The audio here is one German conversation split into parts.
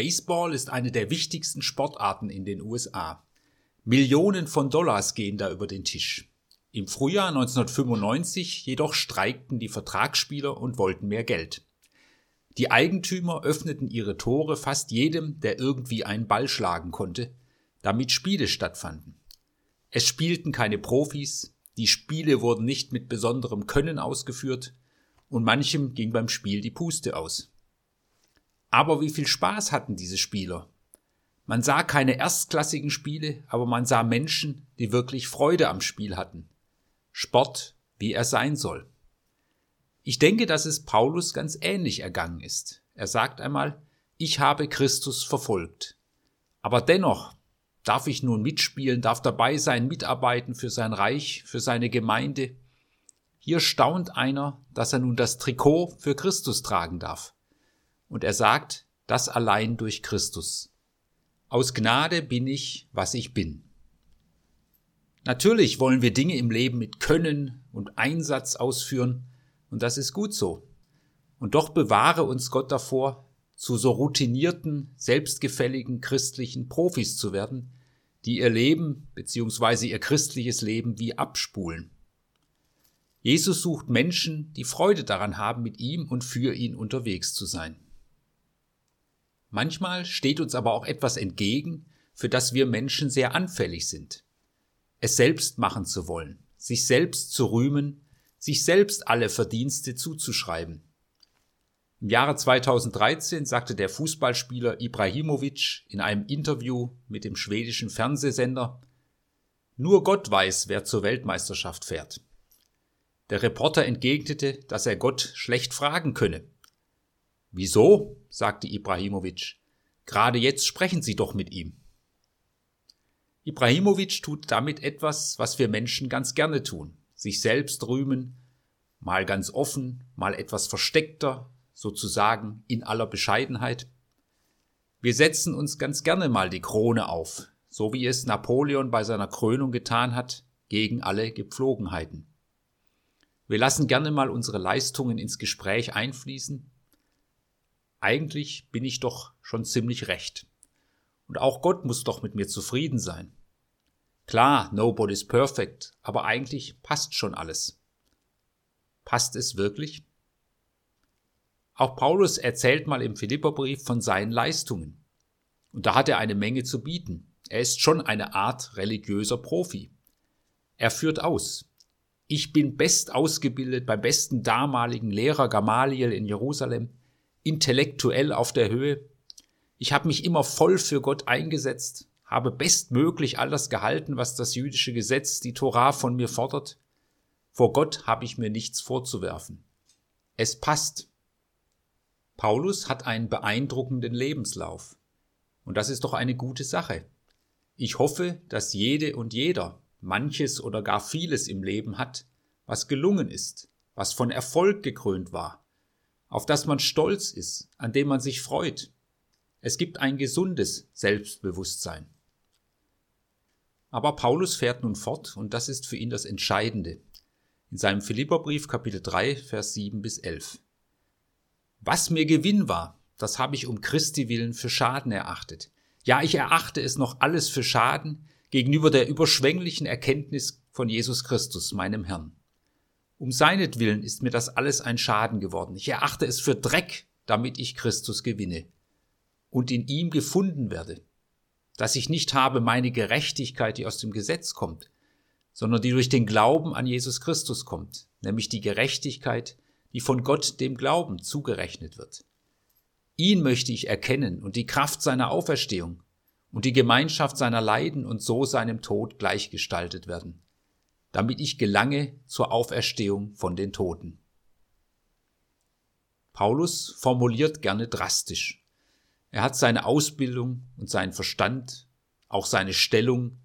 Baseball ist eine der wichtigsten Sportarten in den USA. Millionen von Dollars gehen da über den Tisch. Im Frühjahr 1995 jedoch streikten die Vertragsspieler und wollten mehr Geld. Die Eigentümer öffneten ihre Tore fast jedem, der irgendwie einen Ball schlagen konnte, damit Spiele stattfanden. Es spielten keine Profis, die Spiele wurden nicht mit besonderem Können ausgeführt und manchem ging beim Spiel die Puste aus. Aber wie viel Spaß hatten diese Spieler? Man sah keine erstklassigen Spiele, aber man sah Menschen, die wirklich Freude am Spiel hatten. Sport, wie er sein soll. Ich denke, dass es Paulus ganz ähnlich ergangen ist. Er sagt einmal, ich habe Christus verfolgt. Aber dennoch darf ich nun mitspielen, darf dabei sein, mitarbeiten für sein Reich, für seine Gemeinde. Hier staunt einer, dass er nun das Trikot für Christus tragen darf. Und er sagt, das allein durch Christus. Aus Gnade bin ich, was ich bin. Natürlich wollen wir Dinge im Leben mit Können und Einsatz ausführen, und das ist gut so. Und doch bewahre uns Gott davor, zu so routinierten, selbstgefälligen christlichen Profis zu werden, die ihr Leben bzw. ihr christliches Leben wie abspulen. Jesus sucht Menschen, die Freude daran haben, mit ihm und für ihn unterwegs zu sein. Manchmal steht uns aber auch etwas entgegen, für das wir Menschen sehr anfällig sind. Es selbst machen zu wollen, sich selbst zu rühmen, sich selbst alle Verdienste zuzuschreiben. Im Jahre 2013 sagte der Fußballspieler Ibrahimovic in einem Interview mit dem schwedischen Fernsehsender, nur Gott weiß, wer zur Weltmeisterschaft fährt. Der Reporter entgegnete, dass er Gott schlecht fragen könne. Wieso? Sagte Ibrahimovic. Gerade jetzt sprechen Sie doch mit ihm. Ibrahimovic tut damit etwas, was wir Menschen ganz gerne tun. Sich selbst rühmen, mal ganz offen, mal etwas versteckter, sozusagen in aller Bescheidenheit. Wir setzen uns ganz gerne mal die Krone auf, so wie es Napoleon bei seiner Krönung getan hat, gegen alle Gepflogenheiten. Wir lassen gerne mal unsere Leistungen ins Gespräch einfließen. Eigentlich bin ich doch schon ziemlich recht. Und auch Gott muss doch mit mir zufrieden sein. Klar, nobody's perfect, aber eigentlich passt schon alles. Passt es wirklich? Auch Paulus erzählt mal im Philipperbrief von seinen Leistungen. Und da hat er eine Menge zu bieten. Er ist schon eine Art religiöser Profi. Er führt aus. Ich bin best ausgebildet beim besten damaligen Lehrer Gamaliel in Jerusalem, intellektuell auf der Höhe. Ich habe mich immer voll für Gott eingesetzt, habe bestmöglich all das gehalten, was das jüdische Gesetz, die Torah von mir fordert. Vor Gott habe ich mir nichts vorzuwerfen. Es passt. Paulus hat einen beeindruckenden Lebenslauf. Und das ist doch eine gute Sache. Ich hoffe, dass jede und jeder manches oder gar vieles im Leben hat, was gelungen ist, was von Erfolg gekrönt war, auf das man stolz ist, an dem man sich freut. Es gibt ein gesundes Selbstbewusstsein. Aber Paulus fährt nun fort, und das ist für ihn das Entscheidende. In seinem Philipperbrief Kapitel 3, Vers 7 bis 11. Was mir Gewinn war, das habe ich um Christi willen für Schaden erachtet. Ja, ich erachte es noch alles für Schaden gegenüber der überschwänglichen Erkenntnis von Jesus Christus, meinem Herrn. Um seinetwillen ist mir das alles ein Schaden geworden. Ich erachte es für Dreck, damit ich Christus gewinne und in ihm gefunden werde, dass ich nicht habe meine Gerechtigkeit, die aus dem Gesetz kommt, sondern die durch den Glauben an Jesus Christus kommt, nämlich die Gerechtigkeit, die von Gott dem Glauben zugerechnet wird. Ihn möchte ich erkennen und die Kraft seiner Auferstehung und die Gemeinschaft seiner Leiden und so seinem Tod gleichgestaltet werden, damit ich gelange zur Auferstehung von den Toten. Paulus formuliert gerne drastisch. Er hat seine Ausbildung und seinen Verstand, auch seine Stellung,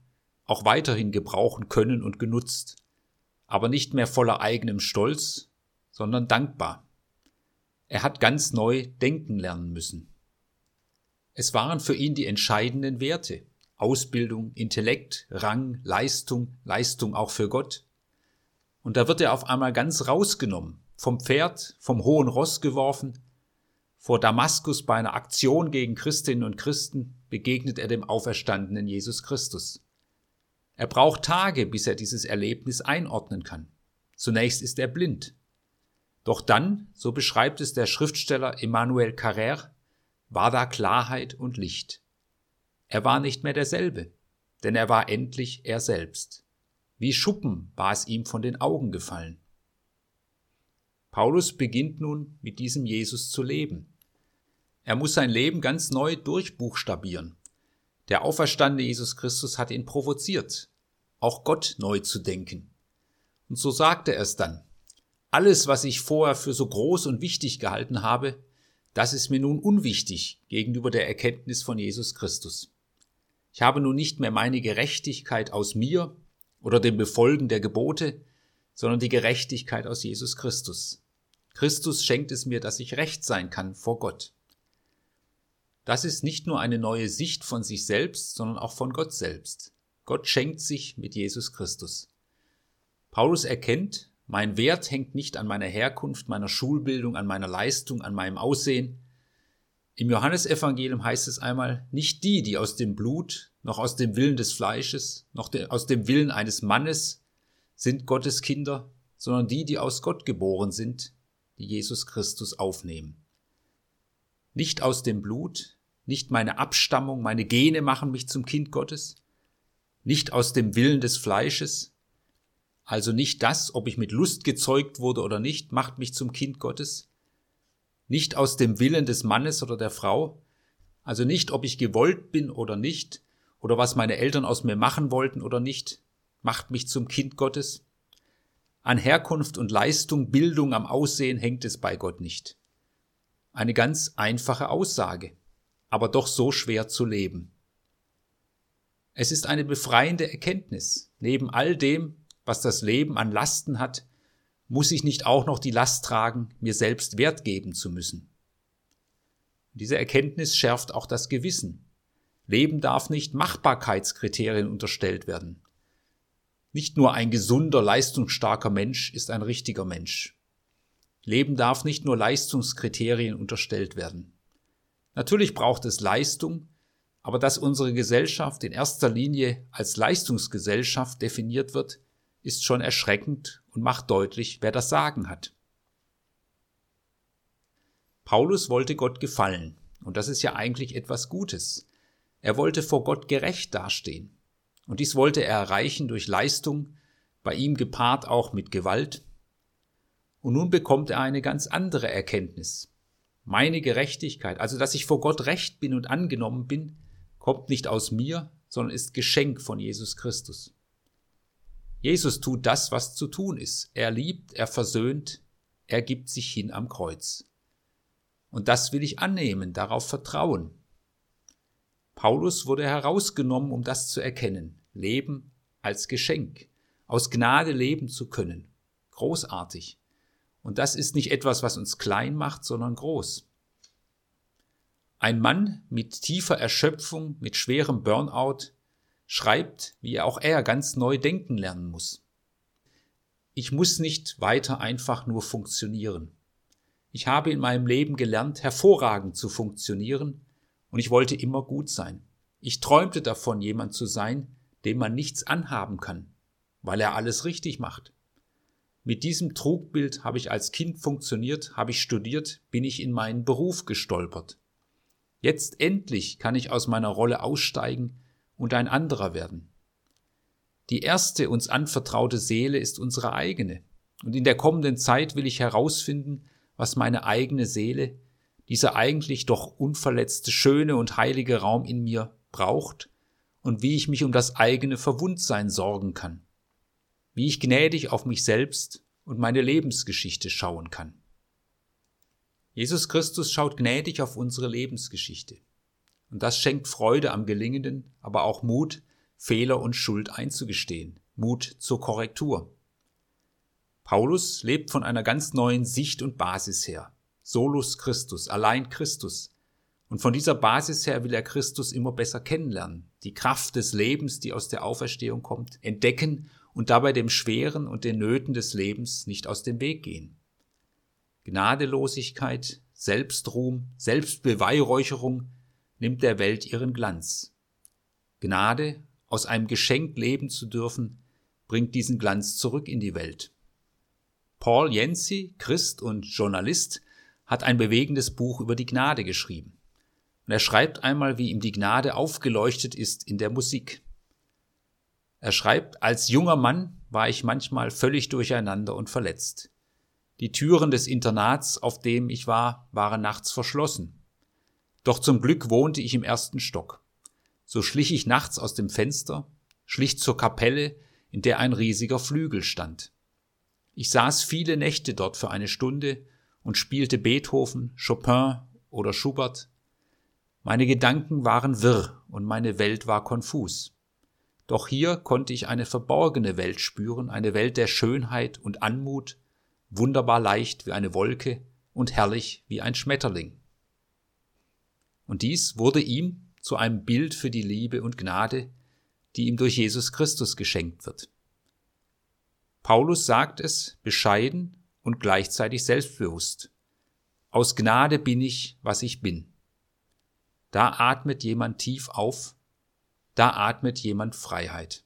auch weiterhin gebrauchen können und genutzt, aber nicht mehr voller eigenem Stolz, sondern dankbar. Er hat ganz neu denken lernen müssen. Es waren für ihn die entscheidenden Werte. Ausbildung, Intellekt, Rang, Leistung, Leistung auch für Gott. Und da wird er auf einmal ganz rausgenommen, vom Pferd, vom hohen Ross geworfen, Vor Damaskus bei einer Aktion gegen Christinnen und Christen begegnet er dem auferstandenen Jesus Christus. Er braucht Tage, bis er dieses Erlebnis einordnen kann. Zunächst ist er blind. Doch dann, so beschreibt es der Schriftsteller Emmanuel Carrère, war da Klarheit und Licht. Er war nicht mehr derselbe, denn er war endlich er selbst. Wie Schuppen war es ihm von den Augen gefallen. Paulus beginnt nun mit diesem Jesus zu leben. Er muss sein Leben ganz neu durchbuchstabieren. Der auferstandene Jesus Christus hat ihn provoziert, auch Gott neu zu denken. Und so sagte er es dann. Alles, was ich vorher für so groß und wichtig gehalten habe, das ist mir nun unwichtig gegenüber der Erkenntnis von Jesus Christus. Ich habe nun nicht mehr meine Gerechtigkeit aus mir oder dem Befolgen der Gebote, sondern die Gerechtigkeit aus Jesus Christus. Christus schenkt es mir, dass ich recht sein kann vor Gott. Das ist nicht nur eine neue Sicht von sich selbst, sondern auch von Gott selbst. Gott schenkt sich mit Jesus Christus. Paulus erkennt, mein Wert hängt nicht an meiner Herkunft, meiner Schulbildung, an meiner Leistung, an meinem Aussehen. Im Johannesevangelium heißt es einmal, nicht die, die aus dem Blut, noch aus dem Willen des Fleisches, noch aus dem Willen eines Mannes sind Gottes Kinder, sondern die, die aus Gott geboren sind, die Jesus Christus aufnehmen. Nicht aus dem Blut, nicht meine Abstammung, meine Gene machen mich zum Kind Gottes, nicht aus dem Willen des Fleisches, also nicht das, ob ich mit Lust gezeugt wurde oder nicht, macht mich zum Kind Gottes. Nicht aus dem Willen des Mannes oder der Frau, also nicht, ob ich gewollt bin oder nicht, oder was meine Eltern aus mir machen wollten oder nicht, macht mich zum Kind Gottes. An Herkunft und Leistung, Bildung, am Aussehen hängt es bei Gott nicht. Eine ganz einfache Aussage, aber doch so schwer zu leben. Es ist eine befreiende Erkenntnis. Neben all dem, was das Leben an Lasten hat, muss ich nicht auch noch die Last tragen, mir selbst Wert geben zu müssen. Diese Erkenntnis schärft auch das Gewissen. Leben darf nicht Machbarkeitskriterien unterstellt werden. Nicht nur ein gesunder, leistungsstarker Mensch ist ein richtiger Mensch. Leben darf nicht nur Leistungskriterien unterstellt werden. Natürlich braucht es Leistung, aber dass unsere Gesellschaft in erster Linie als Leistungsgesellschaft definiert wird, ist schon erschreckend und macht deutlich, wer das Sagen hat. Paulus wollte Gott gefallen, und das ist ja eigentlich etwas Gutes. Er wollte vor Gott gerecht dastehen. Und dies wollte er erreichen durch Leistung, bei ihm gepaart auch mit Gewalt. Und nun bekommt er eine ganz andere Erkenntnis. Meine Gerechtigkeit, also dass ich vor Gott recht bin und angenommen bin, kommt nicht aus mir, sondern ist Geschenk von Jesus Christus. Jesus tut das, was zu tun ist. Er liebt, er versöhnt, er gibt sich hin am Kreuz. Und das will ich annehmen, darauf vertrauen. Paulus wurde herausgenommen, um das zu erkennen. Leben als Geschenk. Aus Gnade leben zu können. Großartig. Und das ist nicht etwas, was uns klein macht, sondern groß. Ein Mann mit tiefer Erschöpfung, mit schwerem Burnout, schreibt, wie auch er ganz neu denken lernen muss. Ich muss nicht weiter einfach nur funktionieren. Ich habe in meinem Leben gelernt, hervorragend zu funktionieren, und ich wollte immer gut sein. Ich träumte davon, jemand zu sein, dem man nichts anhaben kann, weil er alles richtig macht. Mit diesem Trugbild habe ich als Kind funktioniert, habe ich studiert, bin ich in meinen Beruf gestolpert. Jetzt endlich kann ich aus meiner Rolle aussteigen und ein anderer werden. Die erste uns anvertraute Seele ist unsere eigene. Und in der kommenden Zeit will ich herausfinden, was meine eigene Seele, dieser eigentlich doch unverletzte, schöne und heilige Raum in mir braucht und wie ich mich um das eigene Verwundsein sorgen kann. Wie ich gnädig auf mich selbst und meine Lebensgeschichte schauen kann. Jesus Christus schaut gnädig auf unsere Lebensgeschichte. Und das schenkt Freude am Gelingenden, aber auch Mut, Fehler und Schuld einzugestehen, Mut zur Korrektur. Paulus lebt von einer ganz neuen Sicht und Basis her. Solus Christus, allein Christus. Und von dieser Basis her will er Christus immer besser kennenlernen, die Kraft des Lebens, die aus der Auferstehung kommt, entdecken und dabei dem Schweren und den Nöten des Lebens nicht aus dem Weg gehen. Gnadelosigkeit, Selbstruhm, Selbstbeweihräucherung nimmt der Welt ihren Glanz. Gnade, aus einem Geschenk leben zu dürfen, bringt diesen Glanz zurück in die Welt. Paul Jensi, Christ und Journalist, hat ein bewegendes Buch über die Gnade geschrieben. Und er schreibt einmal, wie ihm die Gnade aufgeleuchtet ist in der Musik. Er schreibt, als junger Mann war ich manchmal völlig durcheinander und verletzt. Die Türen des Internats, auf dem ich war, waren nachts verschlossen. Doch zum Glück wohnte ich im ersten Stock. So schlich ich nachts aus dem Fenster, schlich zur Kapelle, in der ein riesiger Flügel stand. Ich saß viele Nächte dort für eine Stunde und spielte Beethoven, Chopin oder Schubert. Meine Gedanken waren wirr und meine Welt war konfus. Doch hier konnte ich eine verborgene Welt spüren, eine Welt der Schönheit und Anmut, wunderbar leicht wie eine Wolke und herrlich wie ein Schmetterling. Und dies wurde ihm zu einem Bild für die Liebe und Gnade, die ihm durch Jesus Christus geschenkt wird. Paulus sagt es bescheiden und gleichzeitig selbstbewusst. Aus Gnade bin ich, was ich bin. Da atmet jemand tief auf, da atmet jemand Freiheit.